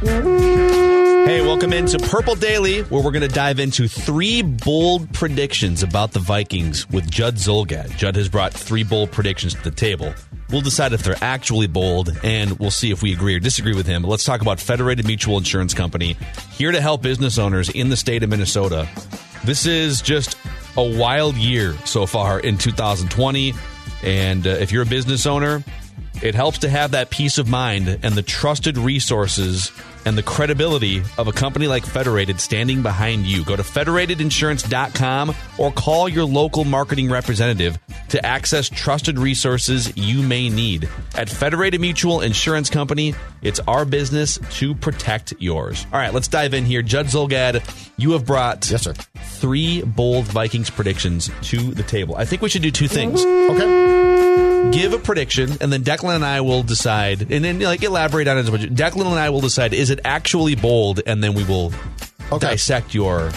Hey, welcome into Purple Daily, where we're going to dive into three bold predictions about the Vikings with Judd Zulgad. Judd has brought three bold predictions to the table. We'll decide if they're actually bold, and we'll see if we agree or disagree with him. But let's talk about Federated Mutual Insurance Company, here to help business owners in the state of Minnesota. This is just a wild year so far in 2020. And uh, if you're a business owner, it helps to have that peace of mind and the trusted resources and the credibility of a company like Federated standing behind you. Go to federatedinsurance.com or call your local marketing representative to access trusted resources you may need. At Federated Mutual Insurance Company, it's our business to protect yours. All right, let's dive in here. Judd Zulgad, you have brought Yes, sir. three bold Vikings predictions to the table. I think we should do two things Okay. Give a prediction, and then Declan and I will decide, and then like elaborate on it as much. Declan and I will decide is it actually bold, and then we will Okay. dissect your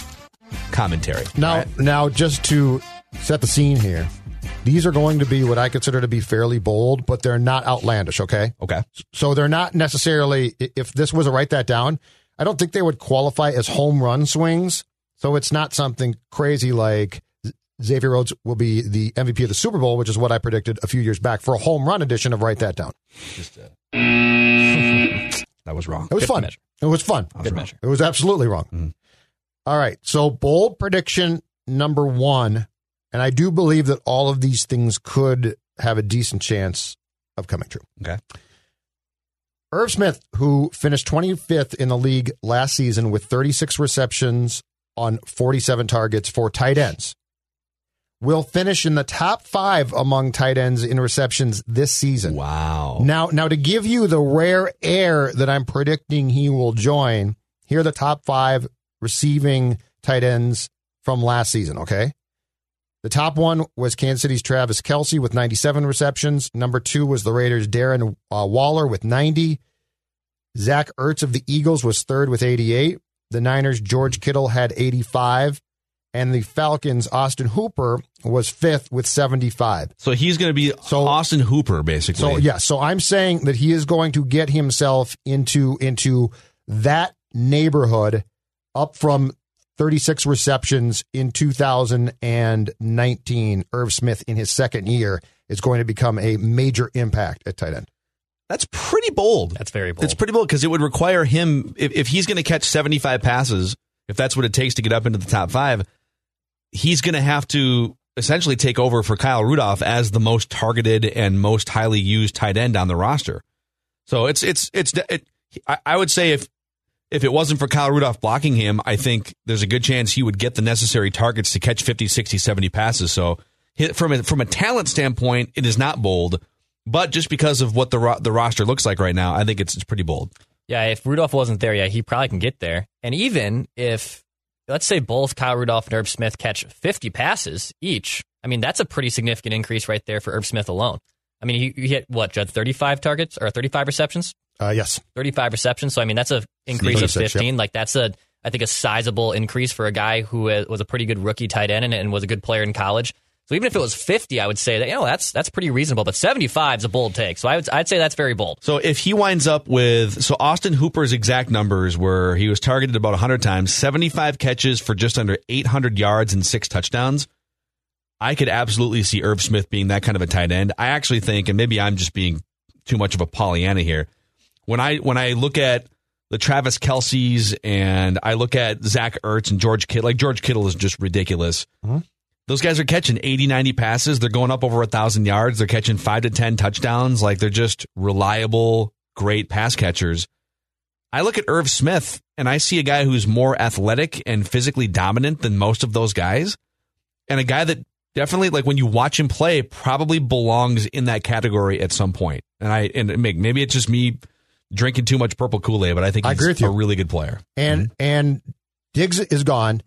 commentary. Now, right? now, just to set the scene here, these are going to be what I consider to be fairly bold, but they're not outlandish. Okay, okay, so they're not necessarily. If this was a write that down, I don't think they would qualify as home run swings. So it's not something crazy like Xavier Rhodes will be the MVP of the Super Bowl, which is what I predicted a few years back for a home run edition of Write That Down. that was wrong. It was Good fun. measure. It was fun. Good measure. It was absolutely wrong. Mhm. All right. So, bold prediction number one. And I do believe that all of these things could have a decent chance of coming true. Okay. Irv Smith, who finished 25th in the league last season with 36 receptions on 47 targets for tight ends, will finish in the top five among tight ends in receptions this season. Wow. Now, now to give you the rare air that I'm predicting he will join, here are the top five receiving tight ends from last season. Okay. The top one was Kansas City's Travis Kelce with 97 receptions. Number two was the Raiders' Darren uh, Waller with 90. Zach Ertz of the Eagles was third with 88. The Niners' George Kittle had 85. And the Falcons' Austin Hooper was fifth with 75. So he's going to be So- Austin Hooper, basically. So yeah, so I'm saying that he is going to get himself into into that neighborhood up from 36 receptions in 2019. Irv Smith in his second year is going to become a major impact at tight end. That's pretty bold. That's very bold. It's pretty bold because it would require him if, if he's going to catch 75 passes, if that's what it takes to get up into the top five, he's going to have to essentially take over for Kyle Rudolph as the most targeted and most highly used tight end on the roster. So it's it's it's it, I, would say if if it wasn't for Kyle Rudolph blocking him, I think there's a good chance he would get the necessary targets to catch 50, 60, 70 passes. So from a, from a talent standpoint, it is not bold, but just because of what the ro- the roster looks like right now, I think it's, it's pretty bold. Yeah, if Rudolph wasn't there, yeah, he probably can get there. And even if, let's say, both Kyle Rudolph and Irv Smith catch 50 passes each, I mean, that's a pretty significant increase right there for Irv Smith alone. I mean, he, he hit what, Judd, 35 targets or 35 receptions? Uh, yes. 35 receptions. So, I mean, that's a increase of 36, 15. Like, that's a, I think, a sizable increase for a guy who uh, was a pretty good rookie tight end and, and was a good player in college. So even if it was 50, I would say that, you know, that's that's pretty reasonable. But 75 is a bold take. So I would, I'd say that's very bold. So if he winds up with so Austin Hooper's exact numbers were he was targeted about 100 times, 75 catches for just under 800 yards and six touchdowns. I could absolutely see Irv Smith being that kind of a tight end. I actually think, and maybe I'm just being too much of a Pollyanna here. When I when I look at the Travis Kelce's and I look at Zach Ertz and George Kittle, like George Kittle is just ridiculous. Mm-hmm. Those guys are catching 80, 90 passes. They're going up over a thousand yards. They're catching five to 10 touchdowns. Like they're just reliable, great pass catchers. I look at Irv Smith and I see a guy who's more athletic and physically dominant than most of those guys. And a guy that definitely, like when you watch him play, probably belongs in that category at some point. And I, and maybe maybe it's just me drinking too much purple Kool Aid, but I think I he's agree with you. a really good player. And mm-hmm. and Diggs is gone.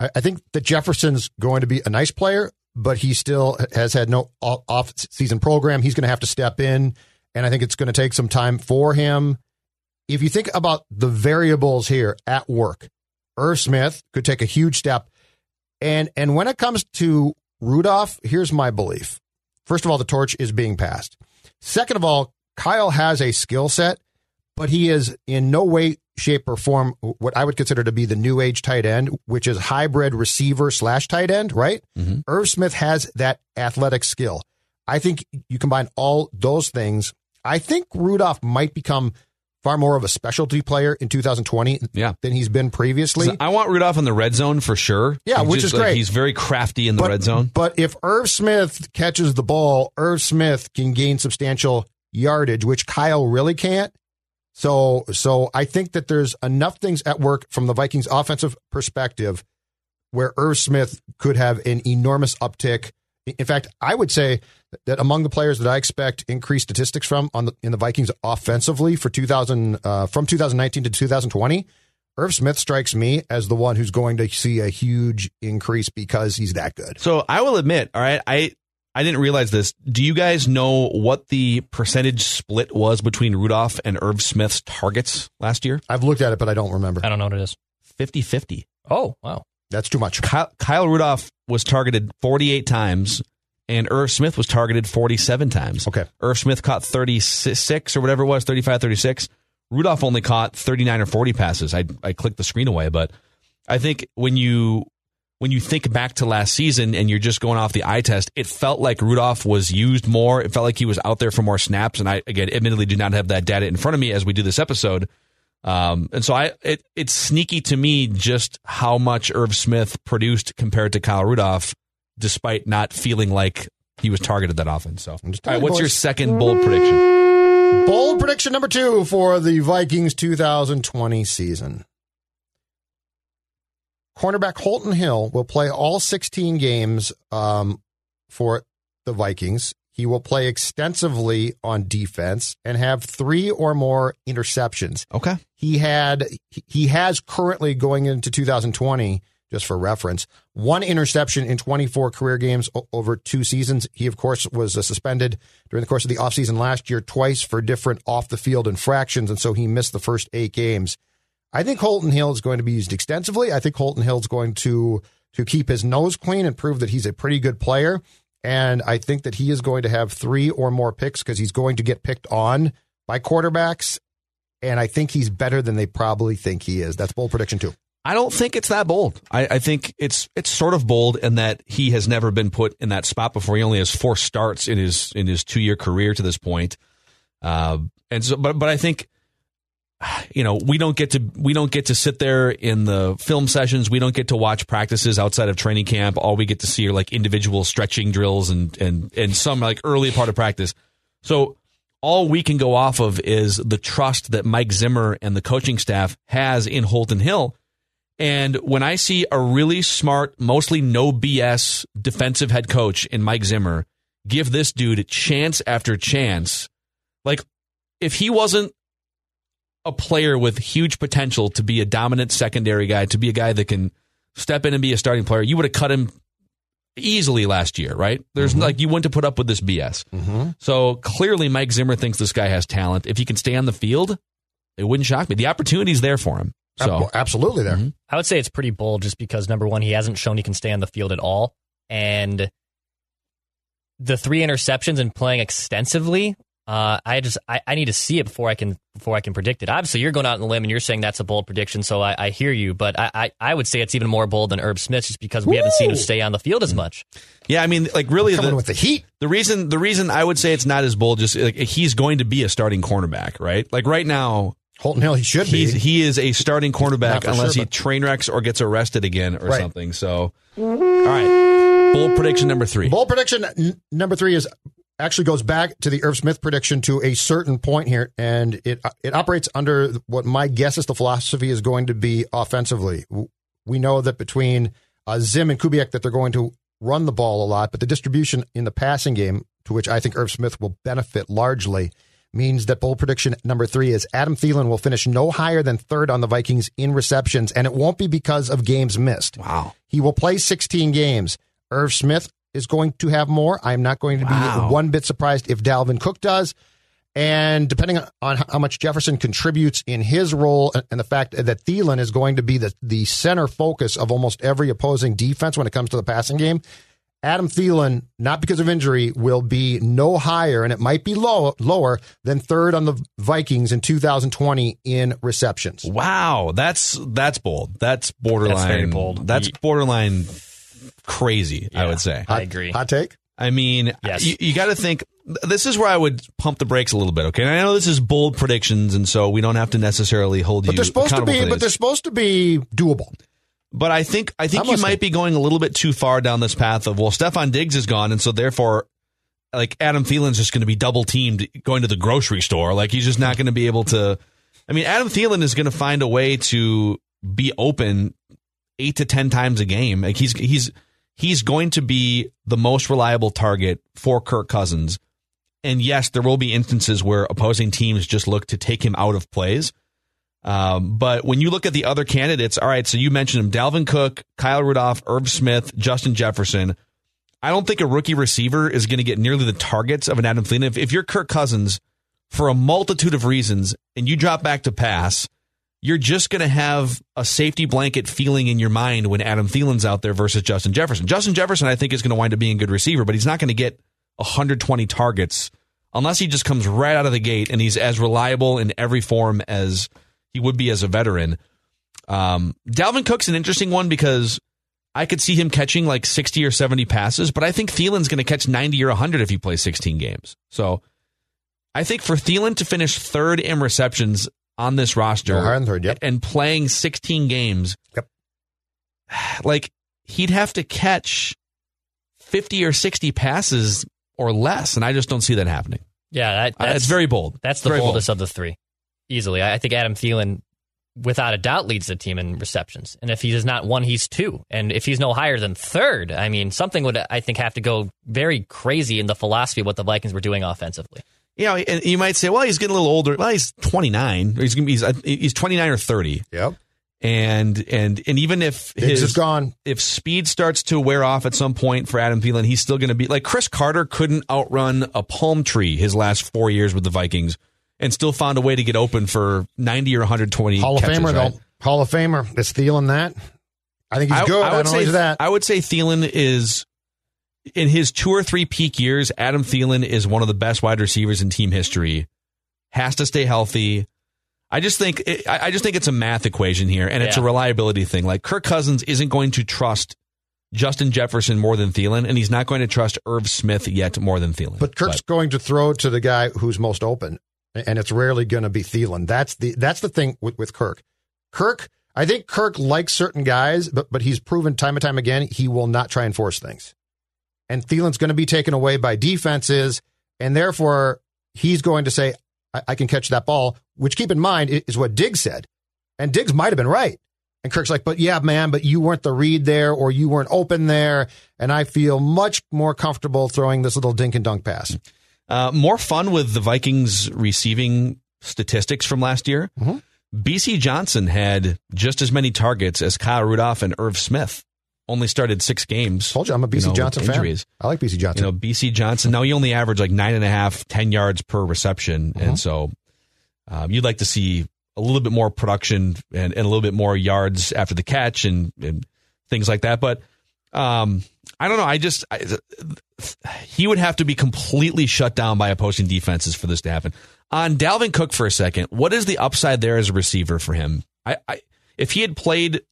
I, think that Jefferson's going to be a nice player, but he still has had no off season program. He's going to have to step in, and I think it's going to take some time for him. if you think about the variables here at work, Irv Smith could take a huge step. And and when it comes to Rudolph, here's my belief. First of all, the torch is being passed. Second of all, Kyle has a skill set, but he is in no way, shape, or form what I would consider to be the new age tight end, which is hybrid receiver slash tight end, right? Mhm. Irv Smith has that athletic skill. I think you combine all those things. I think Rudolph might become far more of a specialty player in 2020 Yeah. than he's been previously. I want Rudolph in the red zone for sure. Yeah, He which just, is like, great. he's very crafty in the red zone. But if Irv Smith catches the ball, Irv Smith can gain substantial yardage, which Kyle really can't. So, so I think that there's enough things at work from the Vikings' offensive perspective where Irv Smith could have an enormous uptick. In fact, I would say that among the players that I expect increased statistics from on the, in the Vikings offensively for 2000 uh, from 2019 to 2020, Irv Smith strikes me as the one who's going to see a huge increase because he's that good. So I will admit, all right, I I didn't realize this. Do you guys know what the percentage split was between Rudolph and Irv Smith's targets last year? I've looked at it, but I don't remember. I don't know what it is. 50-50. Oh, wow. That's too much. Kyle, Kyle Rudolph was targeted 48 times and Irv Smith was targeted 47 times. Okay. Irv Smith caught 36 or whatever it was, 35, 36. Rudolph only caught 39 or 40 passes. I, I clicked the screen away, but I think when you when you think back to last season and you're just going off the eye test, it felt like Rudolph was used more. It felt like he was out there for more snaps. And I, again, admittedly do not have that data in front of me as we do this episode. Um, and so I, it, it's sneaky to me just how much Irv Smith produced compared to Kyle Rudolph, despite not feeling like he was targeted that often. So, right, what's you, your second bold prediction? Bold prediction number two for the Vikings 2020 season. Cornerback Holton Hill will play all 16 games um, for the Vikings. He will play extensively on defense and have three or more interceptions. Okay. He had he has currently going into 2020 just for reference one interception in 24 career games over two seasons he of course was uh, suspended during the course of the offseason last year twice for different off the field infractions and so he missed the first 8 games I think Holton Hill is going to be used extensively I think Holton Hill is going to to keep his nose clean and prove that he's a pretty good player and I think that he is going to have 3 or more picks cuz he's going to get picked on by quarterbacks and I think he's better than they probably think he is. That's bold prediction too. I don't think it's that bold. I, I think it's it's sort of bold in that he has never been put in that spot before. He only has four starts in his in his two year career to this point. Uh, and so, but but I think you know we don't get to we don't get to sit there in the film sessions. We don't get to watch practices outside of training camp. All we get to see are like individual stretching drills and and and some like early part of practice. So all we can go off of is the trust that Mike Zimmer and the coaching staff has in Holton Hill. And when I see a really smart, mostly no BS defensive head coach in Mike Zimmer give this dude chance after chance, like if he wasn't a player with huge potential to be a dominant secondary guy, to be a guy that can step in and be a starting player, you would have cut him easily last year, right? There's mm-hmm. like you wouldn't have put up with this BS. Mm-hmm. So clearly, Mike Zimmer thinks this guy has talent. If he can stay on the field, it wouldn't shock me. The opportunity's there for him. So absolutely there. Mm-hmm. I would say it's pretty bold just because number one, he hasn't shown he can stay on the field at all. And the three interceptions and playing extensively, uh, I just I, I need to see it before I can before I can predict it. Obviously, you're going out on the limb and you're saying that's a bold prediction, so I, I hear you. But I, I, I would say it's even more bold than Irv Smith just because we haven't seen him stay on the field as much. yeah, I mean, like really, Coming the, with the heat. the reason the reason I would say it's not as bold, just like he's going to be a starting cornerback, right? Like right now, Holton Hill, he should he's be. he is a starting cornerback unless sure, he but- train wrecks or gets arrested again or Right. something. So, all right, bold prediction number three. Bold prediction n- number three is actually goes back to the Irv Smith prediction to a certain point here, and it it operates under what my guess is the philosophy is going to be offensively. We know that between uh, Zim and Kubiak that they're going to run the ball a lot, but the distribution in the passing game, to which I think Irv Smith will benefit largely, means that bold prediction number three is Adam Thielen will finish no higher than third on the Vikings in receptions, and it won't be because of games missed. Wow. He will play 16 games. Irv Smith is going to have more. I'm not going to be Wow. one bit surprised if Dalvin Cook does. And depending on how much Jefferson contributes in his role and the fact that Thielen is going to be the, the center focus of almost every opposing defense when it comes to the passing game, Adam Thielen, not because of injury, will be no higher, and it might be low, lower than third on the Vikings in 2020 in receptions. Wow, that's that's bold. That's borderline. That's very bold. That's borderline crazy. I would say. I agree. Hot take? I mean, Yes. you, you got to think. This is where I would pump the brakes a little bit. Okay, and I know this is bold predictions, and so we don't have to necessarily hold you. But you they're supposed to be. But they're supposed to be doable. But I think I think I'm you listening. might be going a little bit too far down this path of well, Stefon Diggs is gone, and so therefore, like Adam Thielen's just going to be double teamed going to the grocery store. Like he's just not going to be able to. I mean, Adam Thielen is going to find a way to be open eight to ten times a game. Like he's he's he's going to be the most reliable target for Kirk Cousins. And yes, there will be instances where opposing teams just look to take him out of plays. Um, but when you look at the other candidates, all right, so you mentioned him Dalvin Cook, Kyle Rudolph, Irv Smith, Justin Jefferson. I don't think a rookie receiver is going to get nearly the targets of an Adam Thielen. If, if you're Kirk Cousins, for a multitude of reasons, and you drop back to pass, you're just going to have a safety blanket feeling in your mind when Adam Thielen's out there versus Justin Jefferson. Justin Jefferson, I think, is going to wind up being a good receiver, but he's not going to get 120 targets unless he just comes right out of the gate and he's as reliable in every form as he would be as a veteran. Um, Dalvin Cook's an interesting one because I could see him catching like 60 or 70 passes, but I think Thielen's going to catch 90 or 100 if he plays 16 games. So I think for Thielen to finish third in receptions on this roster Go higher third, yep. and playing 16 games, Yep. like he'd have to catch 50 or 60 passes or less, and I just don't see that happening. Yeah, that, Uh, that's it's very bold. That's the Very bold. boldest of the three, easily. I I think Adam Thielen, without a doubt, leads the team in receptions. And if he is not one, he's two. And if he's no higher than third, I mean, something would I think have to go very crazy in the philosophy of what the Vikings were doing offensively. You know, and you might say, well, he's getting a little older. Well, he's 29. He's gonna be, he's, he's 29 or 30. Yep. And and and even if Diggs his is gone. if speed starts to wear off at some point for Adam Thielen, he's still going to be like Cris Carter couldn't outrun a palm tree his last four years with the Vikings, and still found a way to get open for 90 or 120 Hall of catches, Famer, right? though. Hall of Famer. Is Thielen that? I think he's good. I, would don't say that. I would say Thielen is in his two or three peak years. Adam Thielen is one of the best wide receivers in team history. Has to stay healthy. I just think I I just think it's a math equation here, and it's a reliability thing. Like Kirk Cousins isn't going to trust Justin Jefferson more than Thielen, and he's not going to trust Irv Smith yet more than Thielen. But Kirk's going to throw to the guy who's most open, and it's rarely going to be Thielen. That's the that's the thing with, with Kirk. Kirk, I think Kirk likes certain guys, but but he's proven time and time again he will not try and force things. And Thielen's going to be taken away by defenses, and therefore he's going to say, I, "I can catch that ball." Which, keep in mind, is what Diggs said, and Diggs might have been right. And Kirk's like, "But yeah, man, but you weren't the read there, or you weren't open there." And I feel much more comfortable throwing this little dink and dunk pass. Uh, more fun with the Vikings receiving statistics from last year. Mhm. Bisi Johnson had just as many targets as Kyle Rudolph and Irv Smith. Only started six games. Told you I'm a Bisi you know, Johnson fan. I like Bisi Johnson. You know, Bisi Johnson. Now he only averaged like nine and a half, ten yards per reception, Uh-huh. and so um, you'd like to see a little bit more production and, and a little bit more yards after the catch and, and things like that. But um, I don't know. I just I, he would have to be completely shut down by opposing defenses for this to happen. On Dalvin Cook for a second, what is the upside there as a receiver for him? I, I if he had played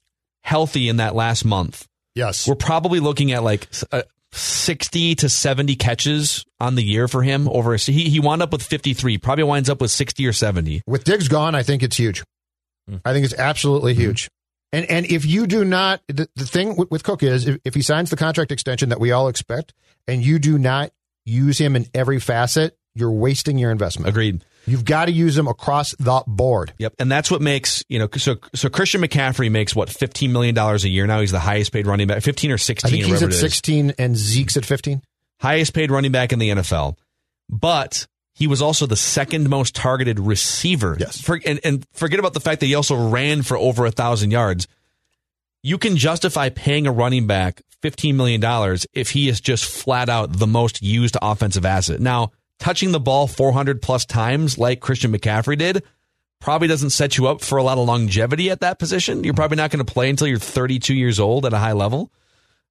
healthy in that last month, yes. we're probably looking at like uh, 60 to 70 catches on the year for him over a, he he wound up with 53 probably winds up with 60 or 70 With Diggs gone, I think it's huge. Hmm. I think it's absolutely huge. And and if you do not, the, the thing with, with Cook is if, if he signs the contract extension that we all expect, and you do not use him in every facet, you're wasting your investment. agreed You've got to use him across the board. yep and that's what makes you know so so Christian McCaffrey makes what 15 million dollars a year now he's the highest paid running back 15 or 16 I think he's at 16 and Zeke's at 15. highest paid running back in the NFL but he was also the second most targeted receiver Yes. For, and, and forget about the fact that he also ran for over a thousand yards you can justify paying a running back $15 million if he is just flat out the most used offensive asset. Now, touching the ball 400 plus times like Christian McCaffrey did probably doesn't set you up for a lot of longevity at that position. You're probably not going to play until you're 32 years old at a high level.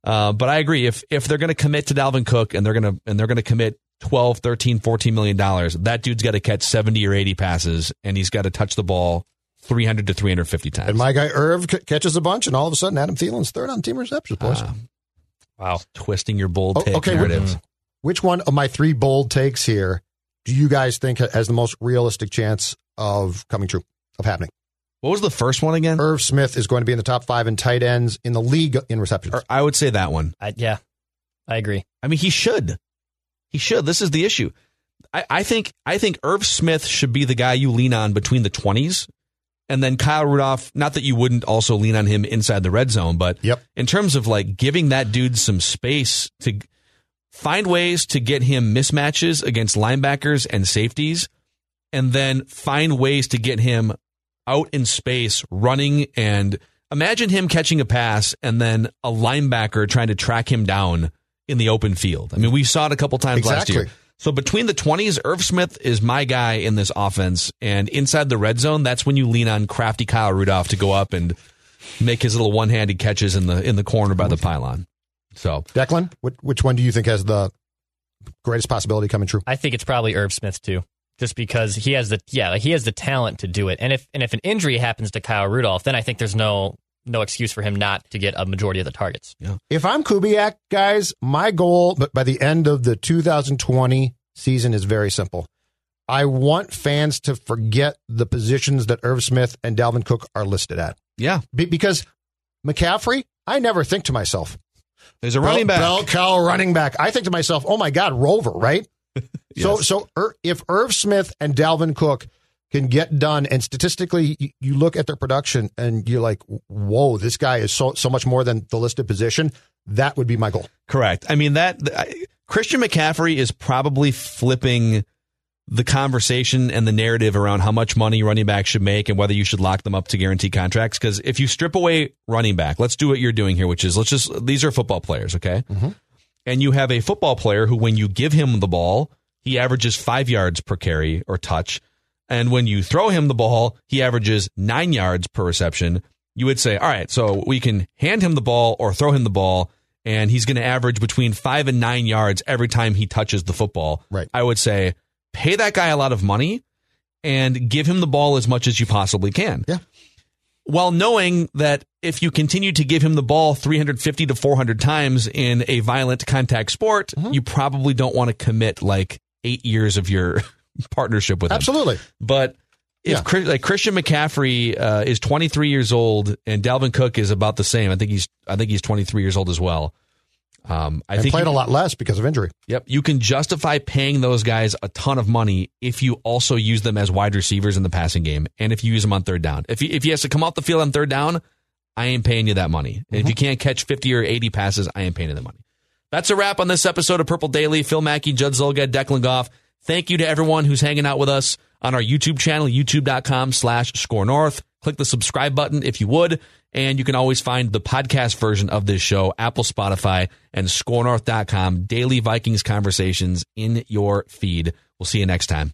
Uh, but I agree if if they're going to commit to Dalvin Cook and they're going to and they're going to commit 12, 13, 14 million dollars, that dude's got to catch 70 or 80 passes and he's got to touch the ball 300 to 350 times. And my guy Irv c- catches a bunch, and all of a sudden Adam Thielen's third on team receptions, boys. Uh, Wow. twisting your bold Oh, take okay, narratives. Which one of my three bold takes here do you guys think has the most realistic chance of coming true, of happening? What was the first one again? Irv Smith is going to be in the top five in tight ends in the league in receptions. I would say that one. I, yeah, I agree. I mean, he should. He should. This is the issue. I, I think I think Irv Smith should be the guy you lean on between the twenties, and then Kyle Rudolph. Not that you wouldn't also lean on him inside the red zone, but Yep. in terms of like giving that dude some space to find ways to get him mismatches against linebackers and safeties, and then find ways to get him out in space running and imagine him catching a pass and then a linebacker trying to track him down in the open field. I mean, we saw it a couple times last year. So between the 20s, Irv Smith is my guy in this offense. And inside the red zone, that's when you lean on crafty Kyle Rudolph to go up and make his little one-handed catches in the in the corner by the pylon. So Declan, which, which one do you think has the greatest possibility coming true? I think it's probably Irv Smith too, just because he has the yeah, like he has the talent to do it. And if and if an injury happens to Kyle Rudolph, then I think there's no no excuse for him not to get a majority of the targets. If I'm Kubiak, guys, my goal but by the end of the 2020 season is very simple. I want fans to forget the positions that Irv Smith and Dalvin Cook are listed at. yeah, Be- because McCaffrey, I never think to myself, there's a running back. Bell cow running back. I think to myself, oh my God, Rover, right? So, so Ir- if Irv Smith and Dalvin Cook can get done, and statistically, you, you look at their production and you're like, whoa, this guy is so so much more than the listed position. That would be my goal. Correct. I mean that I, Christian McCaffrey is probably flipping the conversation and the narrative around how much money running back should make and whether you should lock them up to guarantee contracts. Because if you strip away running back, let's do what you're doing here, which is let's just these are football players, okay? Mm-hmm. And you have a football player who, when you give him the ball, he averages five yards per carry or touch. And when you throw him the ball, he averages nine yards per reception. You would say, all right, so we can hand him the ball or throw him the ball, and he's going to average between five and nine yards every time he touches the football. Right. I would say, pay that guy a lot of money and give him the ball as much as you possibly can. Yeah. While knowing that if you continue to give him the ball 350 to 400 times in a violent contact sport, Mm-hmm. you probably don't want to commit like eight years of your partnership with him. Absolutely. But if Yeah. Like Christian McCaffrey uh, is 23 years old and Dalvin Cook is about the same, I think he's I think he's 23 years old as well. Um, I And think played you, a lot less because of injury. Yep, you can justify paying those guys a ton of money if you also use them as wide receivers in the passing game, and if you use them on third down. If he, if he has to come off the field on third down, I ain't paying you that money. And if you can't catch 50 or 80 passes, I ain't paying you the money. That's a wrap on this episode of Purple Daily. Phil Mackey, Judd Zulgad, Declan Goff. Thank you to everyone who's hanging out with us on our YouTube channel, youtube.com slash score north. Click the subscribe button if you would. And you can always find the podcast version of this show, Apple, Spotify, and scorenorth.com. Daily Vikings conversations in your feed. We'll see you next time.